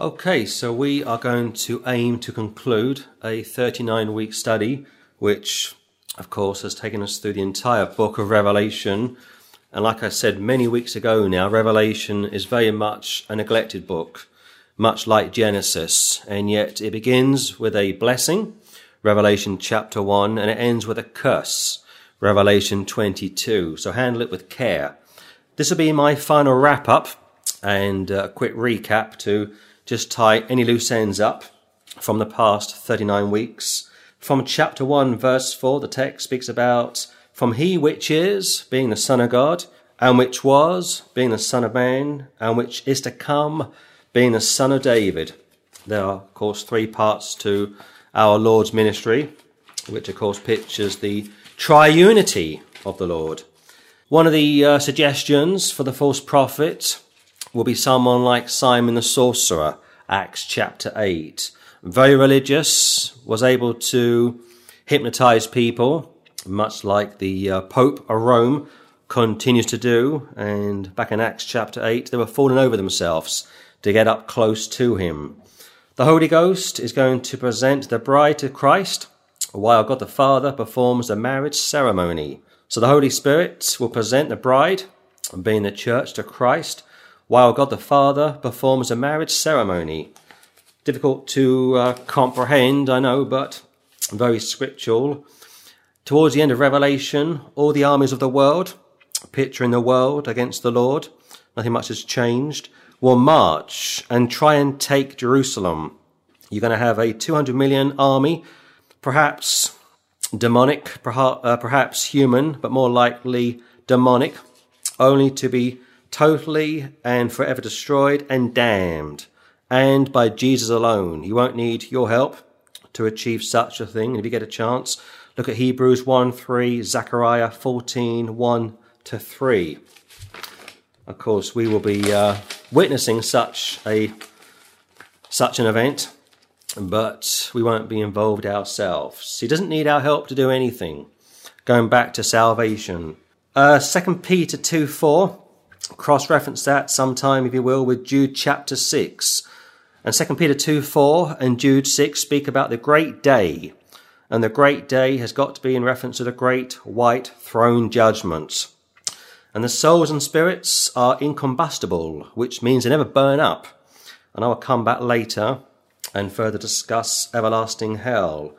Okay, so we are going to aim to conclude a 39 week study, which, of course, has taken us through the entire book of Revelation. And like I said many weeks ago now, Revelation is very much a neglected book, much like Genesis, and yet it begins with a blessing, Revelation chapter 1, and it ends with a curse, Revelation 22. So handle it with care. This will be my final wrap up and uh, a quick recap to just tie any loose ends up from the past 39 weeks. From chapter 1, verse 4, the text speaks about from he which is, being the Son of God, and which was, being the Son of Man, and which is to come, being the Son of David. There are, of course, three parts to our Lord's ministry, which, of course, pictures the triunity of the Lord. One of the uh, suggestions for the false prophet will be someone like Simon the sorcerer, Acts chapter 8. Very religious, was able to hypnotize people, much like the uh, Pope of Rome continues to do. And back in Acts chapter 8, they were falling over themselves to get up close to him. The Holy Ghost is going to present the bride to Christ while God the Father performs the marriage ceremony. So the Holy Spirit will present the bride, being the church, to Christ while God the Father performs a marriage ceremony. Difficult to uh, comprehend, I know, but very scriptural. Towards the end of Revelation, all the armies of the world, picturing the world against the Lord, nothing much has changed, will march and try and take Jerusalem. You're going to have a 200 million army, perhaps demonic, uh, perhaps human, but more likely demonic, only to be totally and forever destroyed and damned, and by Jesus alone. You won't need your help to achieve such a thing. If you get a chance, look at Hebrews 1 3, Zechariah 14 1 to 3. Of course, we will be uh, witnessing such a such an event, but we won't be involved ourselves. He doesn't need our help to do anything. Going back to salvation. Uh, 2 Peter 2 4 cross reference that sometime, if you will, with Jude chapter 6. And 2 Peter 2 4 and Jude 6 speak about the great day. And the great day has got to be in reference to the great white throne judgment. And the souls and spirits are incombustible, which means they never burn up. And I will come back later and further discuss everlasting hell.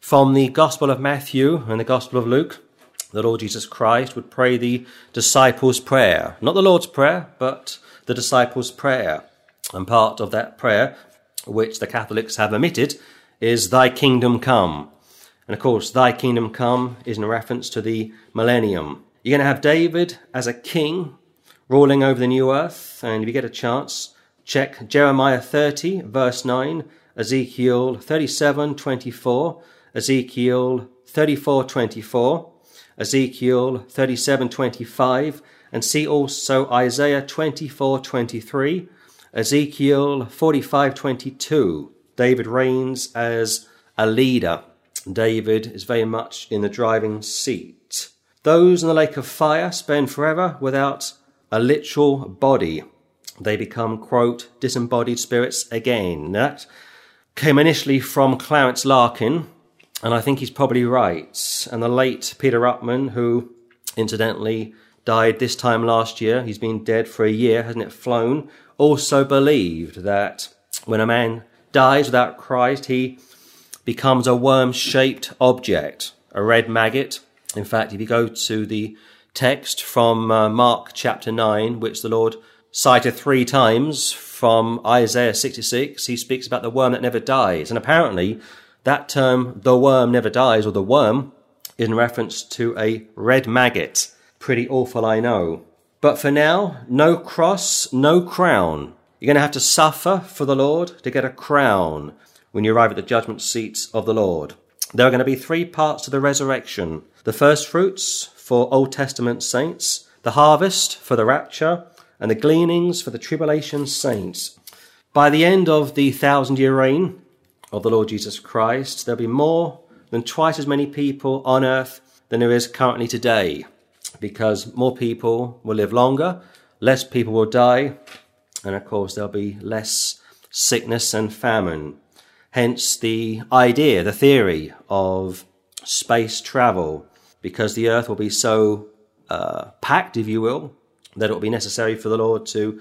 From the Gospel of Matthew and the Gospel of Luke, the Lord Jesus Christ would pray the disciples' prayer. Not the Lord's Prayer, but the disciples' prayer. And part of that prayer, which the Catholics have omitted, is Thy kingdom come. And of course, Thy kingdom come is in reference to the millennium. You're going to have David as a king ruling over the new earth. And if you get a chance, check Jeremiah 30, verse 9, Ezekiel 37, 24, Ezekiel 34, 24. Ezekiel 37:25 and see also Isaiah 24:23, Ezekiel 45:22. David reigns as a leader. David is very much in the driving seat. Those in the lake of fire spend forever without a literal body. They become, quote, disembodied spirits again. That came initially from Clarence Larkin, and I think he's probably right. And the late Peter Ruckman, who incidentally died this time last year, he's been dead for a year, hasn't it flown, also believed that when a man dies without Christ, he becomes a worm shaped object, a red maggot. In fact, if you go to the text from uh, Mark chapter 9, which the Lord cited three times from Isaiah 66, he speaks about the worm that never dies. And apparently, that term, the worm never dies, or the worm, is in reference to a red maggot. Pretty awful, I know. But for now, no cross, no crown. You're going to have to suffer for the Lord to get a crown when you arrive at the judgment seats of the Lord. There are going to be three parts to the resurrection the first fruits for Old Testament saints, the harvest for the rapture, and the gleanings for the tribulation saints. By the end of the thousand year reign, of the Lord Jesus Christ, there'll be more than twice as many people on earth than there is currently today, because more people will live longer, less people will die, and of course there'll be less sickness and famine. Hence the idea, the theory of space travel, because the earth will be so uh, packed, if you will, that it will be necessary for the Lord to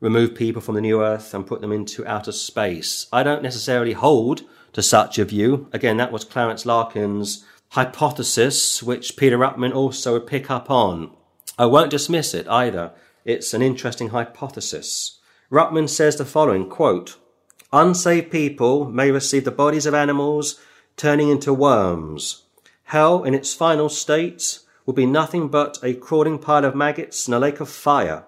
remove people from the new earth and put them into outer space. I don't necessarily hold to such a view. Again, that was Clarence Larkin's hypothesis, which Peter Ruckman also would pick up on. I won't dismiss it either. It's an interesting hypothesis. Ruckman says the following quote, Unsaved people may receive the bodies of animals turning into worms. Hell, in its final state, will be nothing but a crawling pile of maggots and a lake of fire.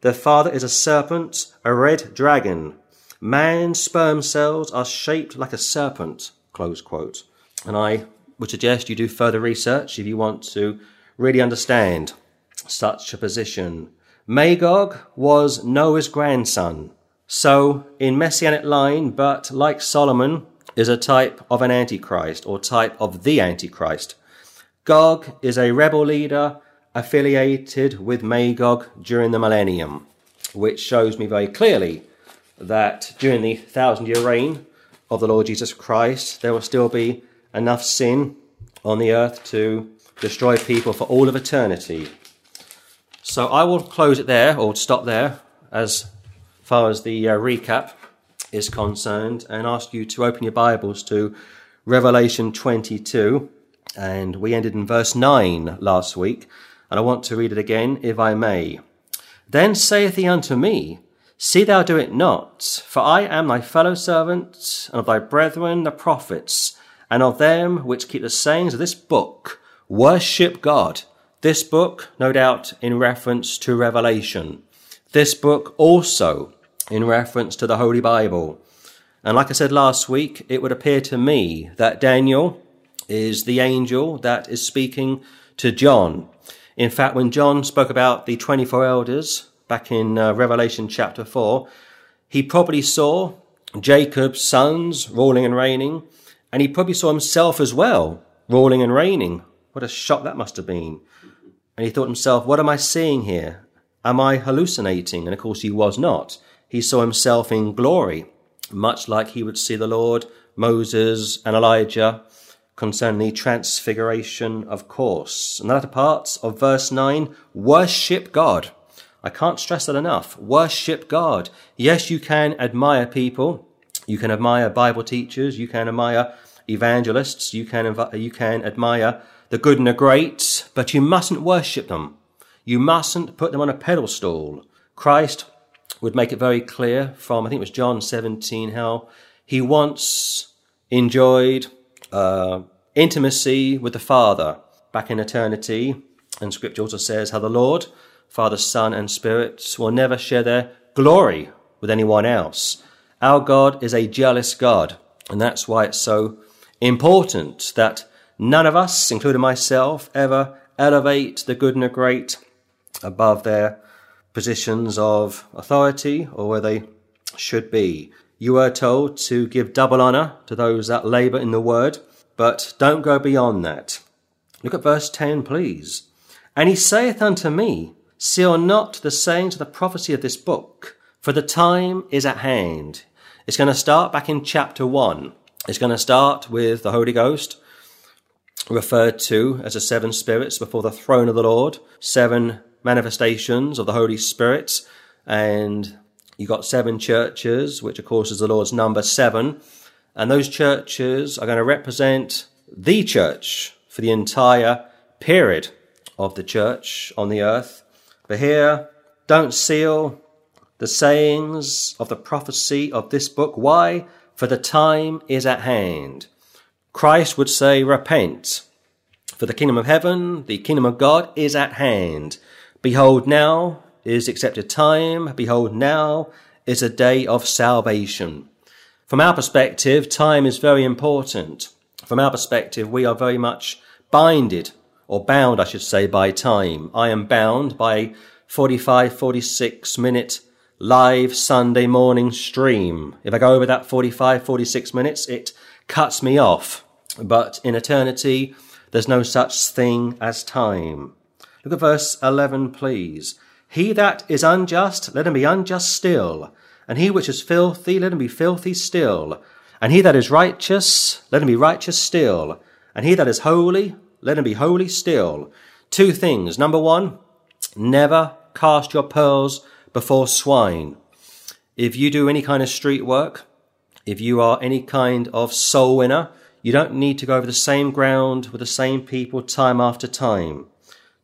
Their father is a serpent, a red dragon. Man's sperm cells are shaped like a serpent. Close quote. And I would suggest you do further research if you want to really understand such a position. Magog was Noah's grandson. So, in messianic line, but like Solomon, is a type of an antichrist or type of the antichrist. Gog is a rebel leader affiliated with Magog during the millennium, which shows me very clearly that during the thousand year reign of the Lord Jesus Christ, there will still be enough sin on the earth to destroy people for all of eternity. So I will close it there or stop there as far as the uh, recap is concerned and ask you to open your Bibles to Revelation 22. And we ended in verse 9 last week, and I want to read it again, if I may. Then saith he unto me, See thou do it not, for I am thy fellow servant, and of thy brethren the prophets, and of them which keep the sayings of this book. Worship God. This book, no doubt, in reference to Revelation. This book also in reference to the Holy Bible. And like I said last week, it would appear to me that Daniel is the angel that is speaking to John. In fact, when John spoke about the 24 elders back in uh, Revelation chapter 4, he probably saw Jacob's sons ruling and reigning, and he probably saw himself as well ruling and reigning. What a shock that must have been. And he thought to himself, what am I seeing here? Am I hallucinating? And of course he was not he saw himself in glory, much like he would see the Lord, Moses, and Elijah concerning the transfiguration, of course. And the latter parts of verse 9 worship God. I can't stress that enough. Worship God. Yes, you can admire people. You can admire Bible teachers. You can admire evangelists. You can, you can admire the good and the great, but you mustn't worship them. You mustn't put them on a pedestal. Christ would make it very clear from, I think it was John 17, how he once enjoyed uh, intimacy with the Father back in eternity. And scripture also says how the Lord, Father, Son, and Spirit will never share their glory with anyone else. Our God is a jealous God. And that's why it's so important that none of us, including myself, ever elevate the good and the great above their positions of authority or where they should be. You are told to give double honor to those that labor in the word, but don't go beyond that. Look at verse 10, please. And he saith unto me, Seal not the sayings of the prophecy of this book, for the time is at hand. It's going to start back in chapter 1. It's going to start with the Holy Ghost, referred to as the seven spirits before the throne of the Lord, seven manifestations of the Holy Spirit. And you got seven churches, which of course is the Lord's number seven. And those churches are going to represent the church for the entire period of the church on the earth. But here, don't seal the sayings of the prophecy of this book. Why? For the time is at hand. Christ would say, repent. For the kingdom of heaven, the kingdom of God is at hand. Behold, now is accepted time. Behold, now is a day of salvation. From our perspective, time is very important. From our perspective, we are very much binded, or bound, I should say, by time. I am bound by 45, 46 minute live Sunday morning stream. If I go over that 45, 46 minutes, it cuts me off. But in eternity, there's no such thing as time. Look at verse 11, please. He that is unjust, let him be unjust still. And he which is filthy, let him be filthy still. And he that is righteous, let him be righteous still. And he that is holy, let him be holy still. Two things. Number one, never cast your pearls before swine. If you do any kind of street work, if you are any kind of soul winner, you don't need to go over the same ground with the same people time after time.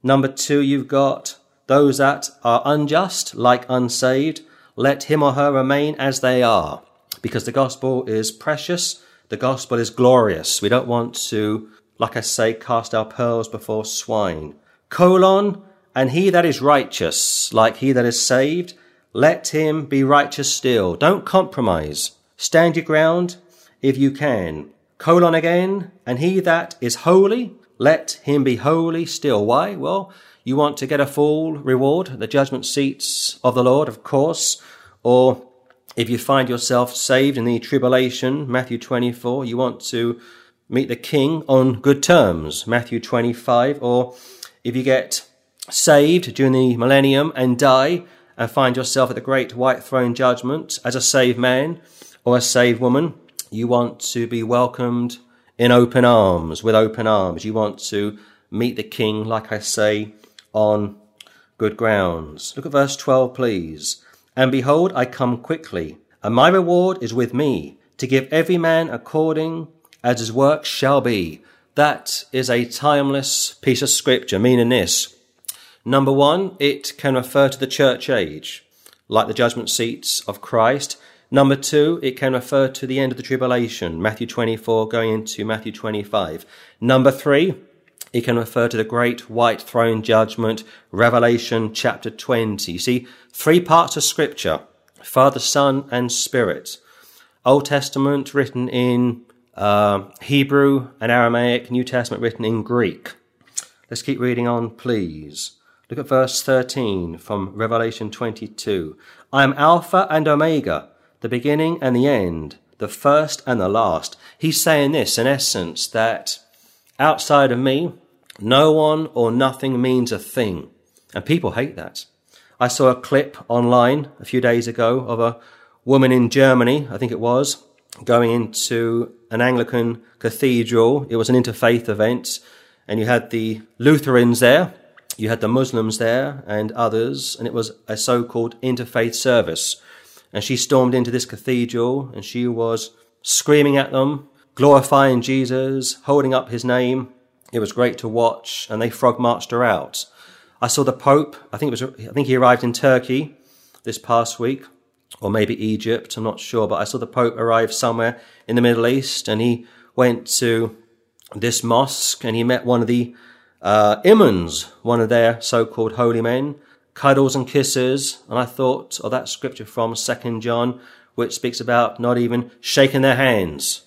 Number two, you've got those that are unjust, like unsaved. Let him or her remain as they are, because the gospel is precious. The gospel is glorious. We don't want to, like I say, cast our pearls before swine. Colon, and he that is righteous, like he that is saved, let him be righteous still. Don't compromise. Stand your ground if you can. Colon again, and he that is holy, let him be holy still. Why? Well, you want to get a full reward, the judgment seats of the Lord, of course, or if you find yourself saved in the tribulation, Matthew 24, you want to meet the king on good terms, Matthew 25, or if you get saved during the millennium and die and find yourself at the great white throne judgment as a saved man or a saved woman, you want to be welcomed in open arms, with open arms. You want to meet the king, like I say, on good grounds. Look at verse 12, please. And behold, I come quickly, and my reward is with me, to give every man according as his work shall be. That is a timeless piece of scripture, meaning this. Number one, it can refer to the church age, like the judgment seats of Christ. Number two, it can refer to the end of the tribulation, Matthew 24 going into Matthew 25. Number three, it can refer to the great white throne judgment, Revelation chapter 20. You see, three parts of scripture, Father, Son, and Spirit. Old Testament written in uh, Hebrew and Aramaic, New Testament written in Greek. Let's keep reading on, please. Look at verse 13 from Revelation 22. I am Alpha and Omega, the beginning and the end, the first and the last. He's saying this in essence that outside of me, no one or nothing means a thing. And people hate that. I saw a clip online a few days ago of a woman in Germany, I think it was, going into an Anglican cathedral. It was an interfaith event, and you had the Lutherans there, you had the Muslims there and others, and it was a so-called interfaith service. And she stormed into this cathedral and she was screaming at them, glorifying Jesus, holding up his name. It was great to watch, and they frog marched her out. I saw the Pope. I think it was. I think he arrived in Turkey this past week, or maybe Egypt. I'm not sure, but I saw the Pope arrive somewhere in the Middle East, and he went to this mosque and he met one of the uh, imams, one of their so-called holy men, cuddles and kisses. And I thought of that scripture from Second John, which speaks about not even shaking their hands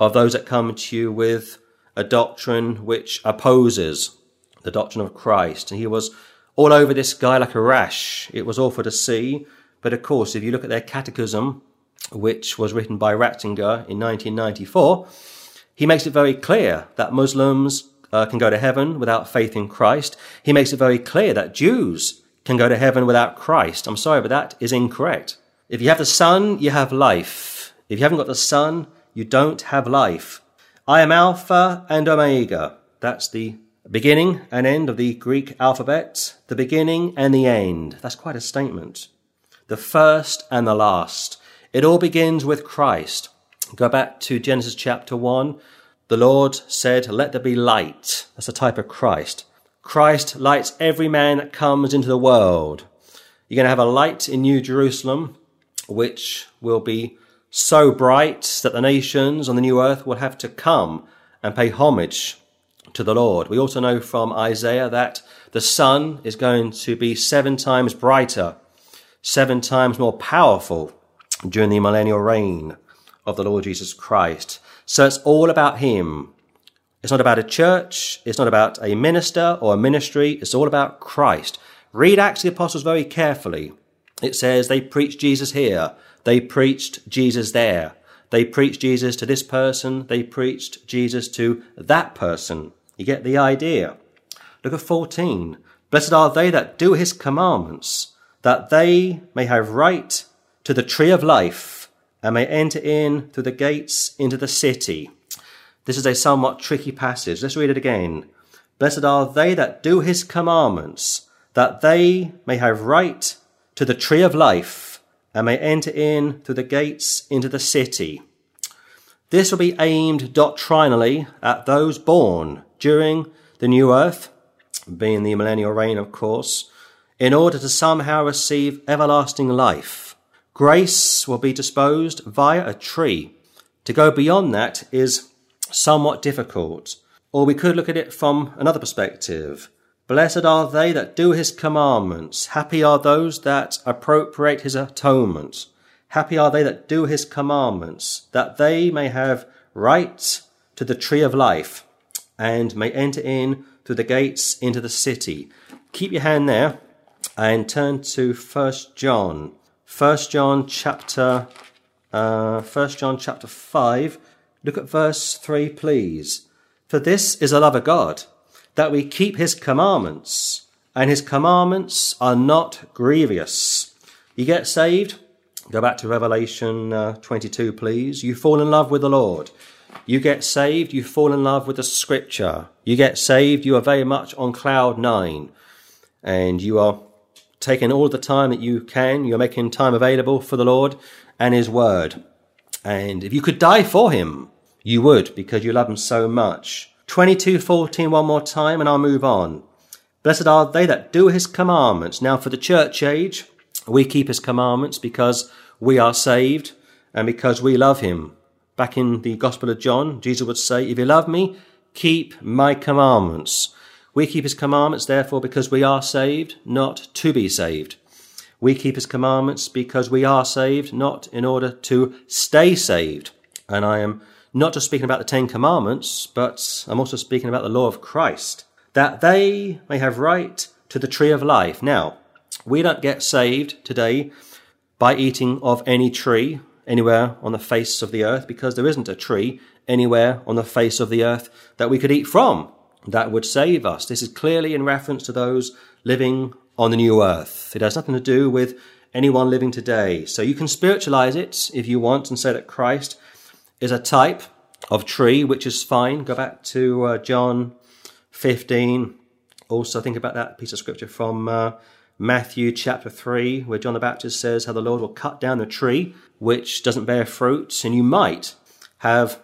of those that come to you with a doctrine which opposes the doctrine of Christ. And he was all over this guy like a rash. It was awful to see. But of course, if you look at their catechism, which was written by Ratzinger in 1994, he makes it very clear that Muslims uh, can go to heaven without faith in Christ. He makes it very clear that Jews can go to heaven without Christ. I'm sorry, but that is incorrect. If you have the Son, you have life. If you haven't got the Son, you don't have life. I am Alpha and Omega. That's the beginning and end of the Greek alphabet. The beginning and the end. That's quite a statement. The first and the last. It all begins with Christ. Go back to Genesis chapter 1 the Lord said, Let there be light. That's a type of Christ. Christ lights every man that comes into the world. You're going to have a light in New Jerusalem, which will be so bright that the nations on the new earth will have to come and pay homage to the Lord. We also know from Isaiah that the sun is going to be seven times brighter, seven times more powerful during the millennial reign of the Lord Jesus Christ. So it's all about Him. It's not about a church. It's not about a minister or a ministry. It's all about Christ. Read Acts of the Apostles very carefully. It says they preached Jesus here. They preached Jesus there. They preached Jesus to this person. They preached Jesus to that person. You get the idea. Look at 14. Blessed are they that do his commandments, that they may have right to the tree of life and may enter in through the gates into the city. This is a somewhat tricky passage. Let's read it again. Blessed are they that do his commandments, that they may have right to the tree of life and may enter in through the gates into the city. This will be aimed doctrinally at those born during the new earth, being the millennial reign, of course, in order to somehow receive everlasting life. Grace will be disposed via a tree. To go beyond that is somewhat difficult. Or we could look at it from another perspective. Blessed are they that do his commandments. Happy are those that appropriate his atonement. Happy are they that do his commandments, that they may have right to the tree of life and may enter in through the gates into the city. Keep your hand there and turn to First John. First John chapter uh, First John chapter five. Look at verse three, please. For this is the love of God, that we keep his commandments, and his commandments are not grievous. You get saved? Go back to Revelation uh, 22, please. You fall in love with the Lord. You get saved, you fall in love with the scripture. You get saved, you are very much on cloud nine. And you are taking all the time that you can. You're making time available for the Lord and His Word. And if you could die for Him, you would because you love Him so much. 22:14 one more time and I'll move on. Blessed are they that do his commandments. Now for the church age, we keep his commandments because we are saved and because we love him. Back in the Gospel of John, Jesus would say, if you love me, keep my commandments. We keep his commandments therefore because we are saved, not to be saved. We keep his commandments because we are saved, not in order to stay saved. And I am not just speaking about the Ten Commandments, but I'm also speaking about the law of Christ, that they may have right to the tree of life. Now, we don't get saved today by eating of any tree anywhere on the face of the earth because there isn't a tree anywhere on the face of the earth that we could eat from that would save us. This is clearly in reference to those living on the new earth. It has nothing to do with anyone living today. So you can spiritualize it if you want and say that Christ is a type of tree, which is fine. Go back to uh, John 15. Also, think about that piece of scripture from uh, Matthew chapter 3, where John the Baptist says how the Lord will cut down the tree which doesn't bear fruit, and you might have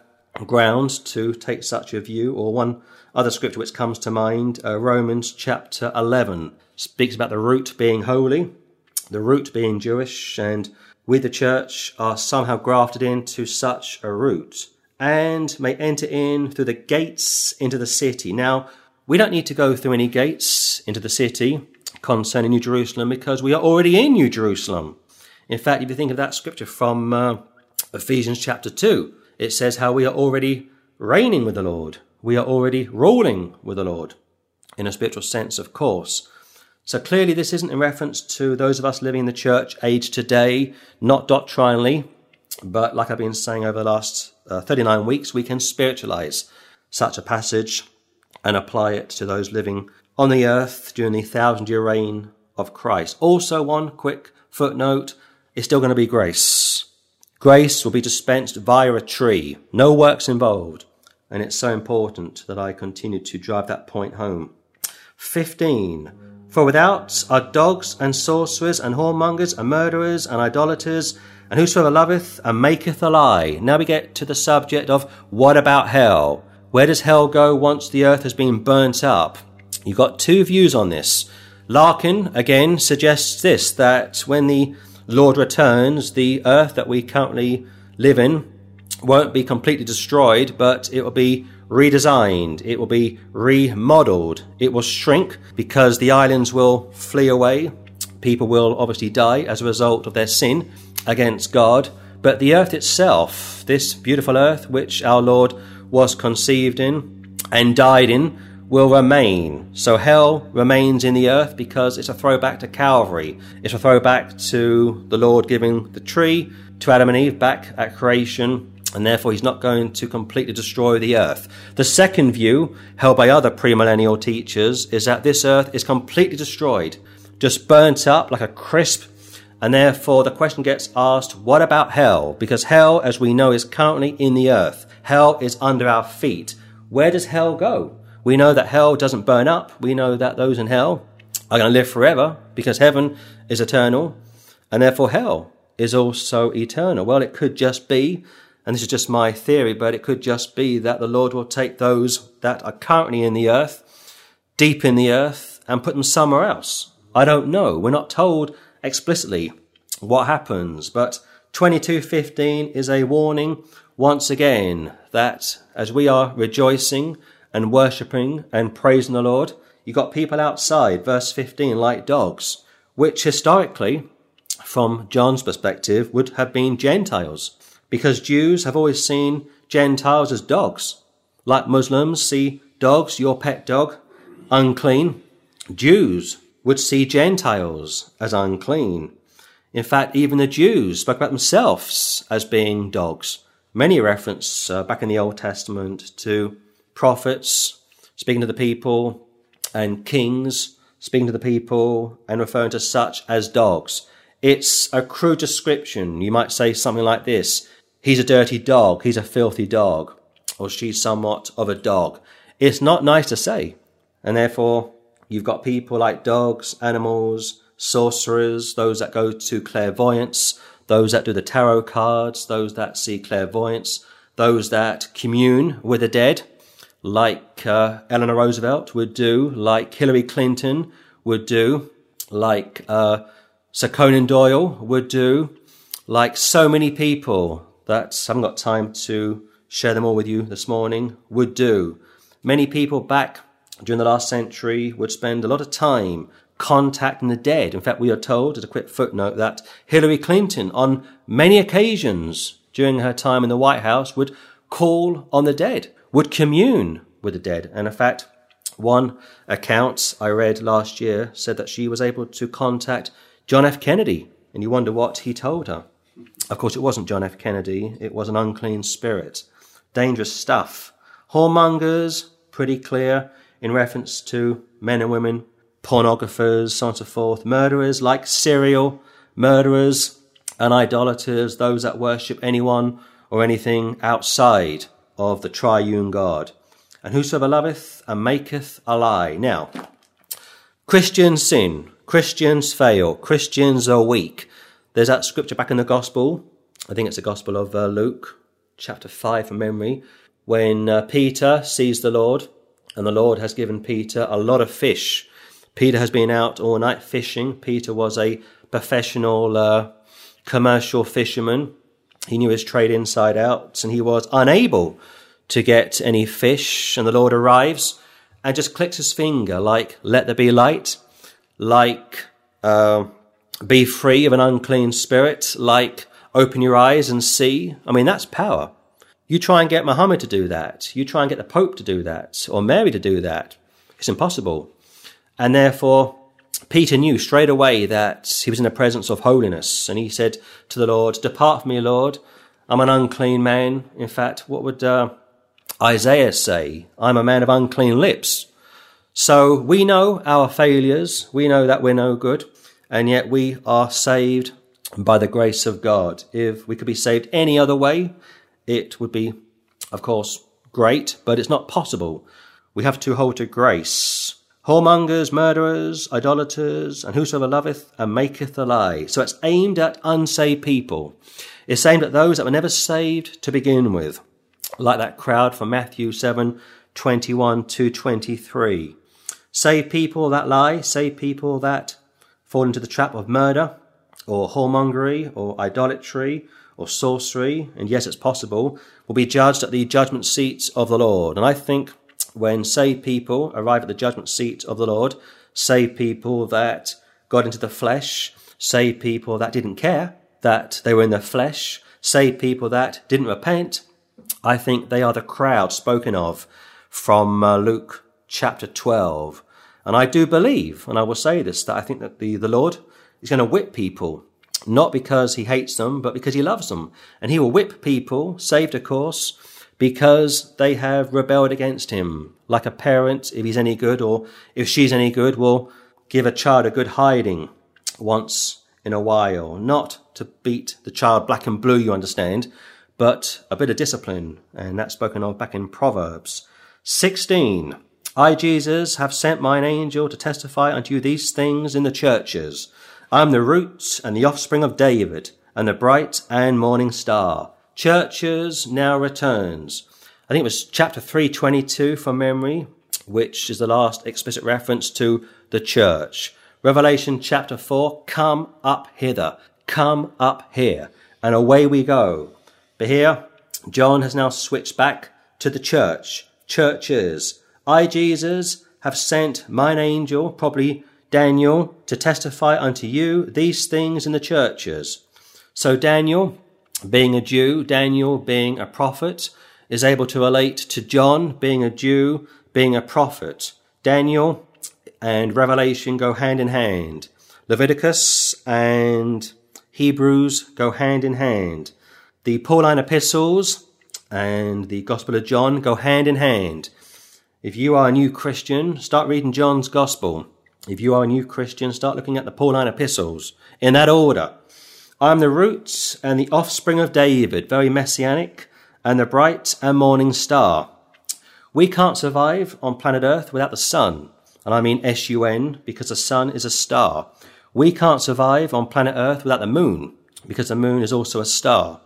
grounds to take such a view. Or one other scripture which comes to mind, uh, Romans chapter 11, speaks about the root being holy, the root being Jewish, and we, the church, are somehow grafted into such a root and may enter in through the gates into the city. Now, we don't need to go through any gates into the city concerning New Jerusalem because we are already in New Jerusalem. In fact, if you think of that scripture from uh, Ephesians chapter 2, it says how we are already reigning with the Lord. We are already ruling with the Lord. In a spiritual sense, of course. So clearly, this isn't in reference to those of us living in the church age today, not doctrinally, but like I've been saying over the last uh, 39 weeks, we can spiritualize such a passage and apply it to those living on the earth during the thousand year reign of Christ. Also, one quick footnote it's still going to be grace. Grace will be dispensed via a tree, no works involved. And it's so important that I continue to drive that point home. 15. For without are dogs and sorcerers and whoremongers and murderers and idolaters and whosoever loveth and maketh a lie. Now we get to the subject of what about hell? Where does hell go once the earth has been burnt up? You've got two views on this. Larkin again suggests this that when the Lord returns, the earth that we currently live in won't be completely destroyed, but it will be redesigned, it will be remodeled, it will shrink because the islands will flee away. People will obviously die as a result of their sin against God. But the earth itself, this beautiful earth which our Lord was conceived in and died in, will remain. So hell remains in the earth because it's a throwback to Calvary. It's a throwback to the Lord giving the tree to Adam and Eve back at creation and therefore he's not going to completely destroy the earth. The second view, held by other premillennial teachers, is that this earth is completely destroyed, just burnt up like a crisp And therefore the question gets asked, what about hell? Because hell, as we know, is currently in the earth. Hell is under our feet. Where does hell go? We know that hell doesn't burn up. We know that those in hell are going to live forever because heaven is eternal and therefore hell is also eternal. Well, it could just be, and this is just my theory, but it could just be that the Lord will take those that are currently in the earth, deep in the earth, and put them somewhere else. I don't know. We're not told explicitly what happens, but 2215 is a warning once again that as we are rejoicing and worshipping and praising the Lord, you got people outside, verse 15, like dogs, which historically, from John's perspective, would have been Gentiles, because Jews have always seen Gentiles as dogs. Like Muslims see dogs, your pet dog, unclean. Jews would see Gentiles as unclean. In fact, even the Jews spoke about themselves as being dogs. Many reference uh, back in the Old Testament to prophets speaking to the people and kings speaking to the people and referring to such as dogs. It's a crude description. You might say something like this He's a dirty dog, he's a filthy dog, or she's somewhat of a dog. It's not nice to say, and therefore You've got people like dogs, animals, sorcerers, those that go to clairvoyance, those that do the tarot cards, those that see clairvoyance, those that commune with the dead, like uh, Eleanor Roosevelt would do, like Hillary Clinton would do, like uh, Sir Conan Doyle would do, like so many people that I haven't got time to share them all with you this morning would do. Many people back during the last century would spend a lot of time contacting the dead. In fact, we are told, as a quick footnote, that Hillary Clinton, on many occasions during her time in the White House, would call on the dead, would commune with the dead. And in fact, one account I read last year said that she was able to contact John F. Kennedy, and you wonder what he told her. Of course, it wasn't John F. Kennedy, it was an unclean spirit. Dangerous stuff. Whoremongers, pretty clear in reference to men and women, pornographers, so on and so forth, murderers like serial murderers and idolaters, those that worship anyone or anything outside of the triune God. And whosoever loveth and maketh a lie. Now, Christians sin, Christians fail, Christians are weak. There's that scripture back in the Gospel, I think it's the Gospel of uh, Luke, chapter 5 from memory, when uh, Peter sees the Lord and the Lord has given Peter a lot of fish. Peter has been out all night fishing. Peter was a professional uh, commercial fisherman. He knew his trade inside out, and he was unable to get any fish. And the Lord arrives and just clicks his finger, like, let there be light, like, uh, be free of an unclean spirit, like, open your eyes and see. I mean, that's power. You try and get Muhammad to do that. You try and get the Pope to do that or Mary to do that. It's impossible. And therefore, Peter knew straight away that he was in the presence of holiness. And he said to the Lord, Depart from me, Lord. I'm an unclean man. In fact, what would uh, Isaiah say? I'm a man of unclean lips. So we know our failures. We know that we're no good. And yet we are saved by the grace of God. If we could be saved any other way, it would be, of course, great, but it's not possible. We have to hold to grace. Whoremongers, murderers, idolaters, and whosoever loveth and maketh a lie. So it's aimed at unsaved people. It's aimed at those that were never saved to begin with, like that crowd from Matthew 7 21 to 23. Save people that lie, save people that fall into the trap of murder, or whoremongery, or idolatry, or sorcery, and yes, it's possible, will be judged at the judgment seat of the Lord. And I think when saved people arrive at the judgment seat of the Lord, saved people that got into the flesh, saved people that didn't care that they were in the flesh, saved people that didn't repent, I think they are the crowd spoken of from uh, Luke chapter 12. And I do believe, and I will say this, that I think that the, the Lord is going to whip people not because he hates them, but because he loves them. And he will whip people, saved of course, because they have rebelled against him. Like a parent, if he's any good or if she's any good, will give a child a good hiding once in a while, not to beat the child black and blue, you understand, but a bit of discipline, and that's spoken of back in Proverbs. 16. I, Jesus, have sent mine angel to testify unto you these things in the churches. I am the root and the offspring of David, and the bright and morning star. Churches now returns. I think it was chapter 322 from memory, which is the last explicit reference to the church. Revelation chapter 4, come up hither, come up here, and away we go. But here, John has now switched back to the church. Churches. I, Jesus, have sent mine angel, probably Daniel, to testify unto you these things in the churches. So Daniel, being a Jew, Daniel being a prophet, is able to relate to John, being a Jew, being a prophet. Daniel and Revelation go hand in hand. Leviticus and Hebrews go hand in hand. The Pauline epistles and the Gospel of John go hand in hand. If you are a new Christian, start reading John's Gospel. If you are a new Christian, start looking at the Pauline epistles in that order. I am the roots and the offspring of David, very messianic, and the bright and morning star. We can't survive on planet Earth without the sun, and I mean S-U-N because the sun is a star. We can't survive on planet Earth without the moon because the moon is also a star.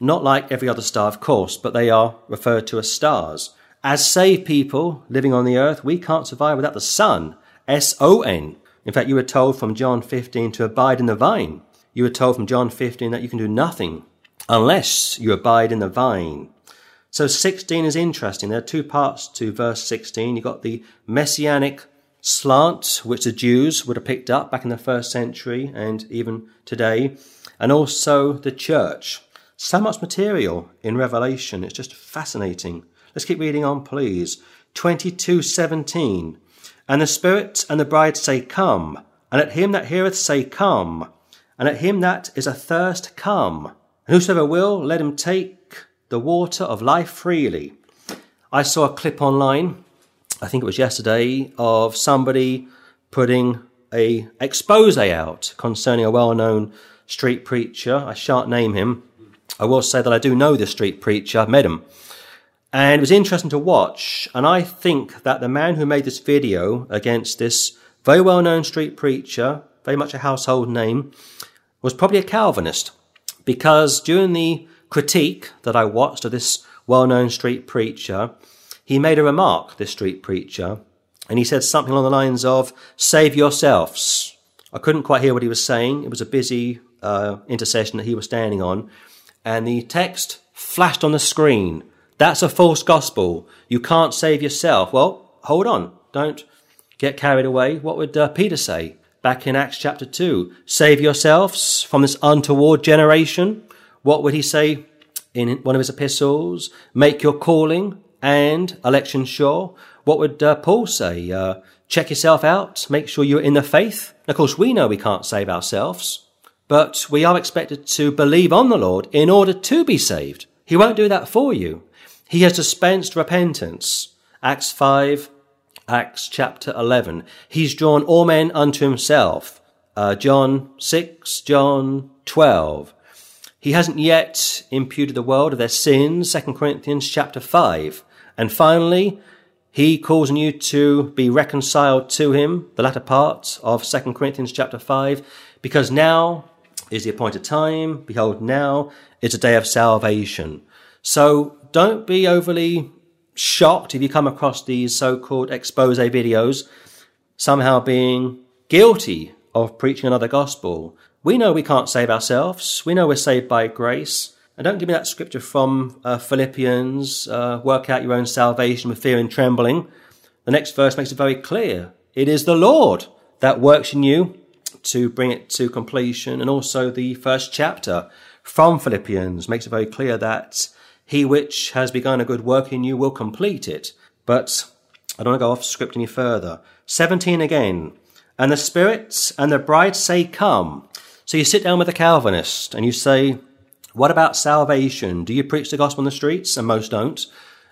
Not like every other star, of course, but they are referred to as stars. As saved people living on the earth, we can't survive without the sun. S-O-N. In fact, you were told from John 15 to abide in the vine you were told from John 15 that you can do nothing unless you abide in the vine. So 16 is interesting. There are two parts to verse 16. You've got the messianic slant, which the Jews would have picked up back in the first century and even today, and also the church. So much material in Revelation. It's just fascinating. Let's keep reading on, please. 22:17. And the Spirit and the bride say, Come. And let him that heareth say, Come and let him that is athirst come. And whosoever will, let him take the water of life freely. I saw a clip online, I think it was yesterday, of somebody putting a expose out concerning a well-known street preacher. I shan't name him. I will say that I do know this street preacher. I've met him. And it was interesting to watch. And I think that the man who made this video against this very well-known street preacher, very much a household name, was probably a Calvinist because during the critique that I watched of this well-known street preacher, he made a remark, this street preacher, and he said something along the lines of, save yourselves. I couldn't quite hear what he was saying. It was a busy uh, intercession that he was standing on. And the text flashed on the screen. That's a false gospel. You can't save yourself. Well, hold on. Don't get carried away. What would uh, Peter say? back in Acts chapter 2. Save yourselves from this untoward generation. What would he say in one of his epistles? Make your calling and election sure. What would uh, Paul say? Uh, check yourself out. Make sure you're in the faith. Of course, we know we can't save ourselves, but we are expected to believe on the Lord in order to be saved. He won't do that for you. He has dispensed repentance. Acts 5 Acts chapter 11. He's drawn all men unto himself. Uh, John 6, John 12. He hasn't yet imputed the world of their sins. 2 Corinthians chapter 5. And finally, he calls on you to be reconciled to him, the latter part of 2 Corinthians chapter 5, because now is the appointed time. Behold, now is a day of salvation. So don't be overly shocked if you come across these so-called expose videos somehow being guilty of preaching another gospel. We know we can't save ourselves. We know we're saved by grace. And don't give me that scripture from uh, Philippians, uh, work out your own salvation with fear and trembling. The next verse makes it very clear. It is the Lord that works in you to bring it to completion. And also the first chapter from Philippians makes it very clear that he which has begun a good work in you will complete it. But I don't want to go off script any further. 17 again. And the spirits and the bride say, Come. So you sit down with a Calvinist and you say, What about salvation? Do you preach the gospel on the streets? And most don't.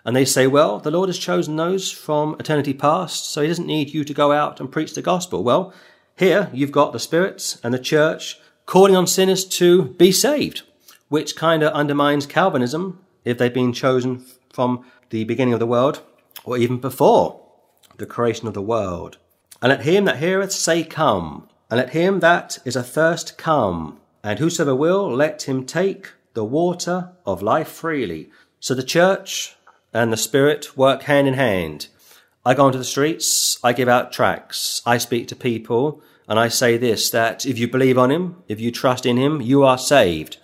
And they say, Well, the Lord has chosen those from eternity past, so he doesn't need you to go out and preach the gospel. Well, here you've got the spirits and the church calling on sinners to be saved, which kind of undermines Calvinism if they've been chosen from the beginning of the world or even before the creation of the world. And let him that heareth say, Come. And let him that is athirst come. And whosoever will, let him take the water of life freely. So the church and the Spirit work hand in hand. I go onto the streets, I give out tracts, I speak to people, and I say this, that if you believe on Him, if you trust in Him, you are saved.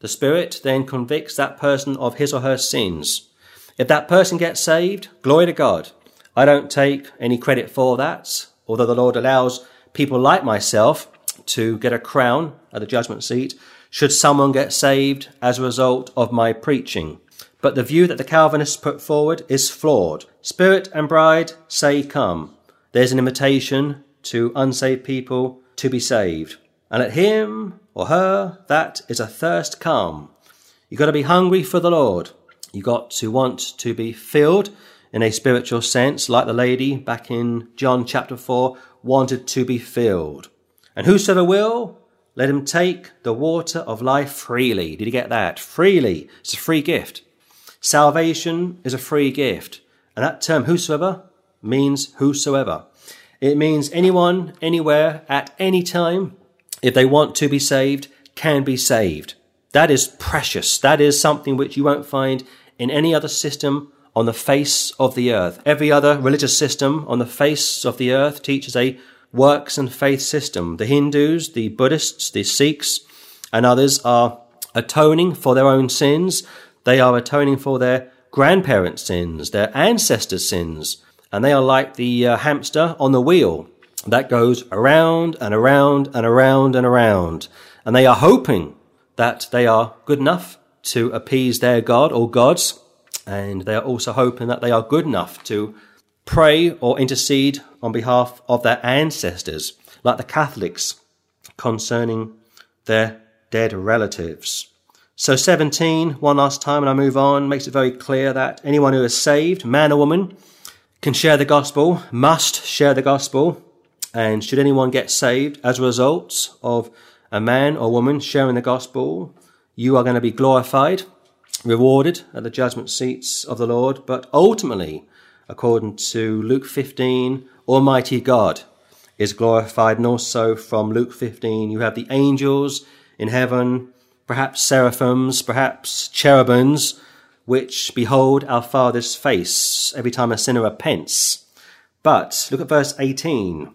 The Spirit then convicts that person of his or her sins. If that person gets saved, glory to God. I don't take any credit for that, although the Lord allows people like myself to get a crown at the judgment seat should someone get saved as a result of my preaching. But the view that the Calvinists put forward is flawed. Spirit and bride say, Come. There's an invitation to unsaved people to be saved. And let him or her that is a thirst come. You've got to be hungry for the Lord. You've got to want to be filled in a spiritual sense, like the lady back in John chapter 4 wanted to be filled. And whosoever will, let him take the water of life freely. Did you get that? Freely. It's a free gift. Salvation is a free gift. And that term, whosoever, means whosoever. It means anyone, anywhere, at any time, if they want to be saved, can be saved. That is precious. That is something which you won't find in any other system on the face of the earth. Every other religious system on the face of the earth teaches a works and faith system. The Hindus, the Buddhists, the Sikhs, and others are atoning for their own sins they are atoning for their grandparents' sins, their ancestors' sins, and they are like the uh, hamster on the wheel that goes around and around and around and around. And they are hoping that they are good enough to appease their God or gods. And they are also hoping that they are good enough to pray or intercede on behalf of their ancestors, like the Catholics concerning their dead relatives. So 17, one last time, and I move on, makes it very clear that anyone who is saved, man or woman, can share the gospel, must share the gospel. And should anyone get saved as a result of a man or woman sharing the gospel, you are going to be glorified, rewarded at the judgment seats of the Lord. But ultimately, according to Luke 15, Almighty God is glorified. And also from Luke 15, you have the angels in heaven perhaps seraphims, perhaps cherubims, which behold our Father's face every time a sinner repents. But look at verse 18.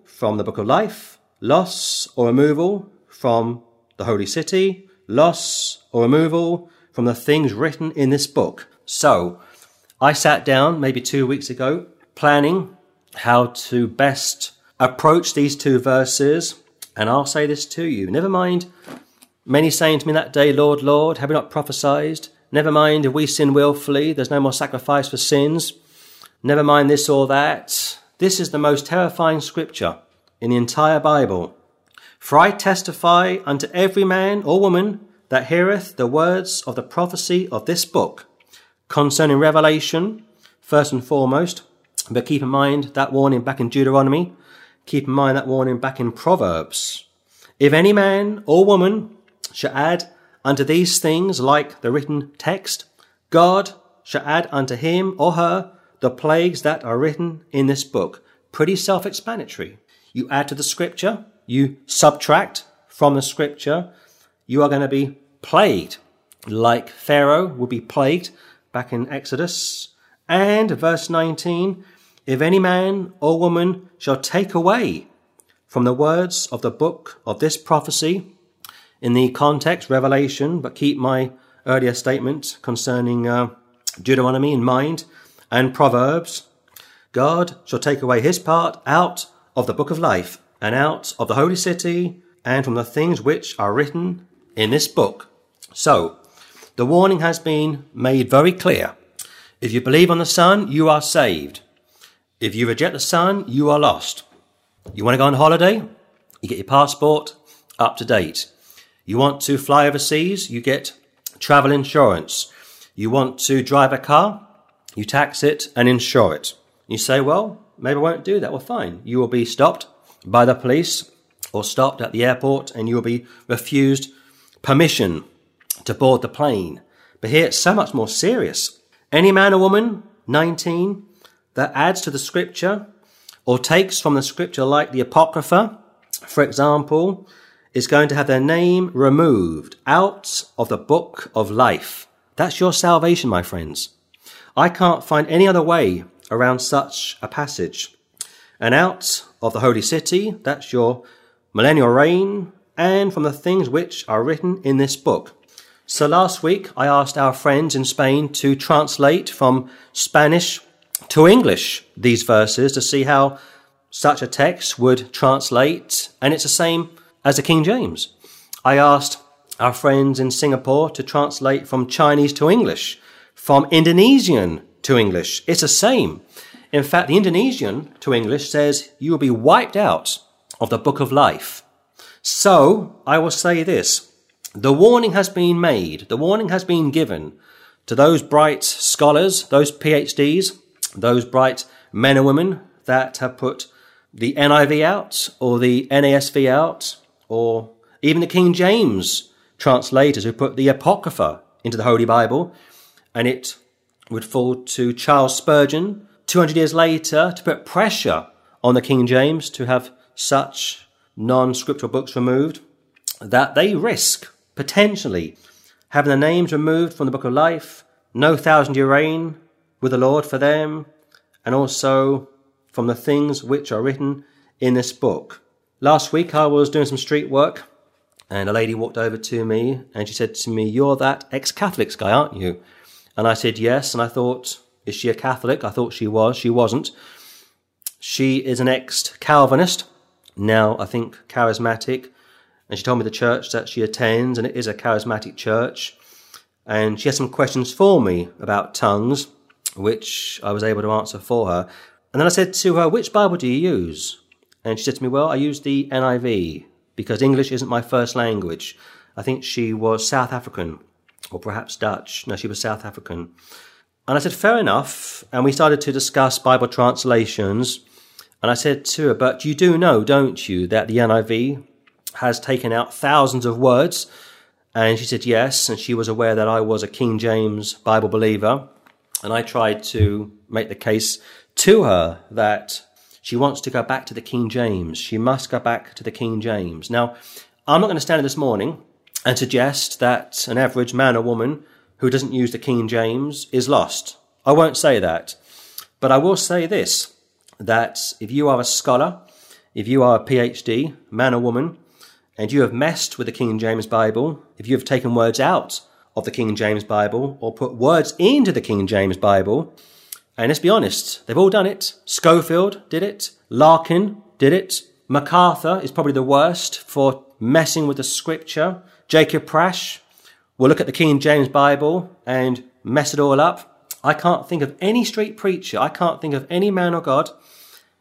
from the book of life, loss or removal from the holy city, loss or removal from the things written in this book. So, I sat down maybe two weeks ago planning how to best approach these two verses, and I'll say this to you. Never mind Many saying to me that day, Lord, Lord, have we not prophesied? Never mind if we sin wilfully, there's no more sacrifice for sins. Never mind this or that. This is the most terrifying scripture in the entire Bible. For I testify unto every man or woman that heareth the words of the prophecy of this book concerning Revelation, first and foremost, but keep in mind that warning back in Deuteronomy, keep in mind that warning back in Proverbs. If any man or woman shall add unto these things like the written text, God shall add unto him or her the plagues that are written in this book. Pretty self explanatory. You add to the scripture, you subtract from the scripture, you are going to be plagued, like Pharaoh would be plagued back in Exodus. And verse 19, if any man or woman shall take away from the words of the book of this prophecy, in the context, Revelation, but keep my earlier statement concerning uh, Deuteronomy in mind and Proverbs. God shall take away his part out of the book of life and out of the holy city and from the things which are written in this book. So, the warning has been made very clear. If you believe on the Son, you are saved. If you reject the Son, you are lost. You want to go on holiday? You get your passport up to date. You want to fly overseas? You get travel insurance. You want to drive a car? You tax it and insure it. You say, well, maybe I won't do that. Well, fine. You will be stopped by the police or stopped at the airport and you will be refused permission to board the plane. But here it's so much more serious. Any man or woman, 19, that adds to the scripture or takes from the scripture like the Apocrypha, for example, is going to have their name removed out of the book of life. That's your salvation, my friends. I can't find any other way around such a passage. And out of the holy city, that's your millennial reign, and from the things which are written in this book. So last week I asked our friends in Spain to translate from Spanish to English these verses to see how such a text would translate, and it's the same as the King James. I asked our friends in Singapore to translate from Chinese to English, from Indonesian to English. It's the same. In fact, the Indonesian to English says you will be wiped out of the book of life. So I will say this. The warning has been made. The warning has been given to those bright scholars, those PhDs, those bright men and women that have put the NIV out or the NASV out or even the King James translators who put the Apocrypha into the Holy Bible and it would fall to Charles Spurgeon 200 years later to put pressure on the King James to have such non-scriptural books removed that they risk potentially having their names removed from the book of life, no thousand year reign with the Lord for them, and also from the things which are written in this book. Last week I was doing some street work and a lady walked over to me and she said to me, You're that ex Catholics guy, aren't you? And I said, Yes. And I thought, Is she a Catholic? I thought she was. She wasn't. She is an ex Calvinist, now I think charismatic. And she told me the church that she attends, and it is a charismatic church. And she had some questions for me about tongues, which I was able to answer for her. And then I said to her, Which Bible do you use? And she said to me, Well, I use the NIV because English isn't my first language. I think she was South African or perhaps Dutch. No, she was South African. And I said, Fair enough. And we started to discuss Bible translations. And I said to her, But you do know, don't you, that the NIV has taken out thousands of words? And she said, Yes. And she was aware that I was a King James Bible believer. And I tried to make the case to her that she wants to go back to the King James. She must go back to the King James. Now, I'm not going to stand here this morning and suggest that an average man or woman who doesn't use the King James is lost. I won't say that. But I will say this, that if you are a scholar, if you are a PhD, man or woman, and you have messed with the King James Bible, if you have taken words out of the King James Bible or put words into the King James Bible, and let's be honest, they've all done it. Scofield did it. Larkin did it. MacArthur is probably the worst for messing with the scripture. Jacob Prasch will look at the King James Bible and mess it all up. I can't think of any street preacher, I can't think of any man or God,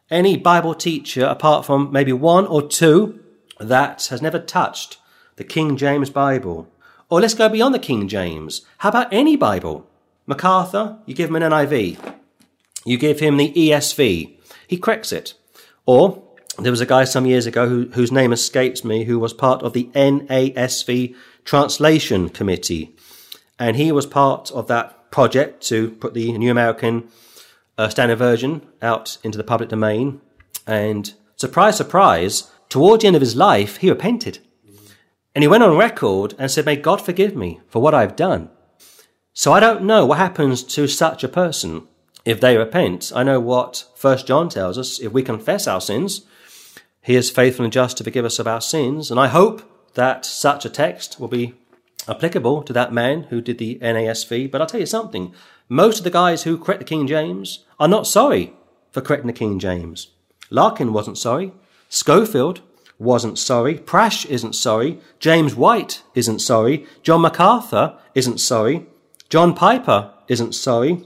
any Bible teacher, apart from maybe one or two, that has never touched the King James Bible. Or let's go beyond the King James. How about any Bible? MacArthur, you give him an NIV. You give him the ESV. He corrects it. Or there was a guy some years ago who, whose name escapes me who was part of the NASV translation committee. And he was part of that project to put the New American uh, Standard Version out into the public domain. And surprise, surprise, towards the end of his life, he repented. And he went on record and said, May God forgive me for what I've done. So I don't know what happens to such a person if they repent. I know what First John tells us. If we confess our sins, he is faithful and just to forgive us of our sins. And I hope that such a text will be applicable to that man who did the NASV. But I'll tell you something. Most of the guys who correct the King James are not sorry for correcting the King James. Larkin wasn't sorry. Scofield wasn't sorry. Prasch isn't sorry. James White isn't sorry. John MacArthur isn't sorry. John Piper isn't sorry.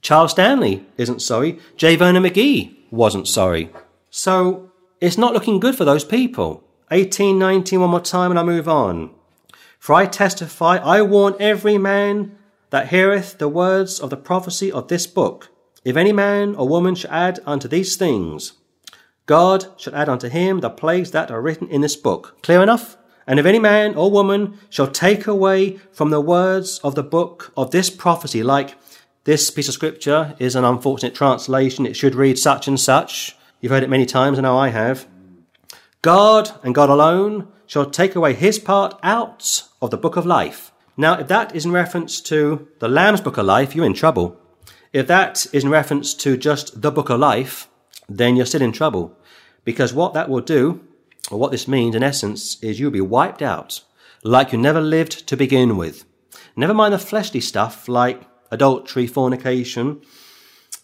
Charles Stanley isn't sorry. J. Vernon McGee wasn't sorry. So it's not looking good for those people. 1819, one more time, and I move on. For I testify, I warn every man that heareth the words of the prophecy of this book. If any man or woman shall add unto these things, God shall add unto him the plagues that are written in this book. Clear enough? And if any man or woman shall take away from the words of the book of this prophecy, like this piece of scripture is an unfortunate translation, it should read such and such. You've heard it many times, I know I have. God and God alone shall take away his part out of the book of life. Now, if that is in reference to the Lamb's book of life, you're in trouble. If that is in reference to just the book of life, then you're still in trouble. Because what that will do, or what this means in essence, is you'll be wiped out like you never lived to begin with. Never mind the fleshly stuff like adultery, fornication.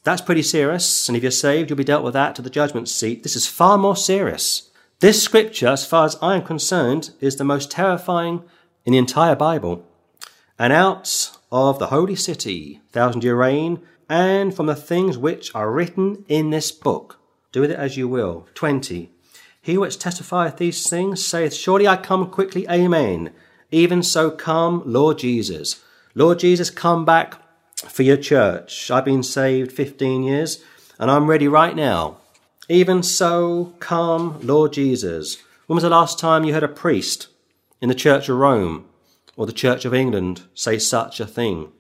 That's pretty serious, and if you're saved, you'll be dealt with that to the judgment seat. This is far more serious. This scripture, as far as I am concerned, is the most terrifying in the entire Bible. And out of the holy city, thousand year reign, and from the things which are written in this book. Do with it as you will. 20. He which testifieth these things saith, Surely I come quickly, Amen. Even so come, Lord Jesus. Lord Jesus, come back for your church. I've been saved 15 years and I'm ready right now. Even so, come, Lord Jesus. When was the last time you heard a priest in the Church of Rome or the Church of England say such a thing?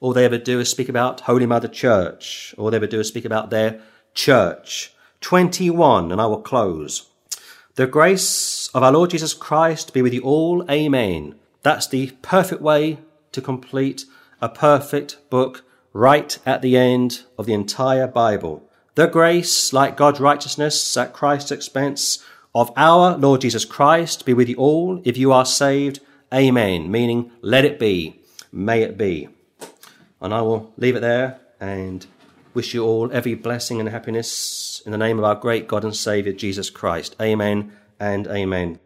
All they ever do is speak about Holy Mother Church. All they ever do is speak about their church. 21, and I will close. The grace of our Lord Jesus Christ be with you all. Amen. That's the perfect way to complete a perfect book right at the end of the entire Bible. The grace, like God's righteousness at Christ's expense, of our Lord Jesus Christ be with you all if you are saved. Amen. Meaning, let it be. May it be. And I will leave it there and wish you all every blessing and happiness in the name of our great God and Saviour, Jesus Christ. Amen and amen.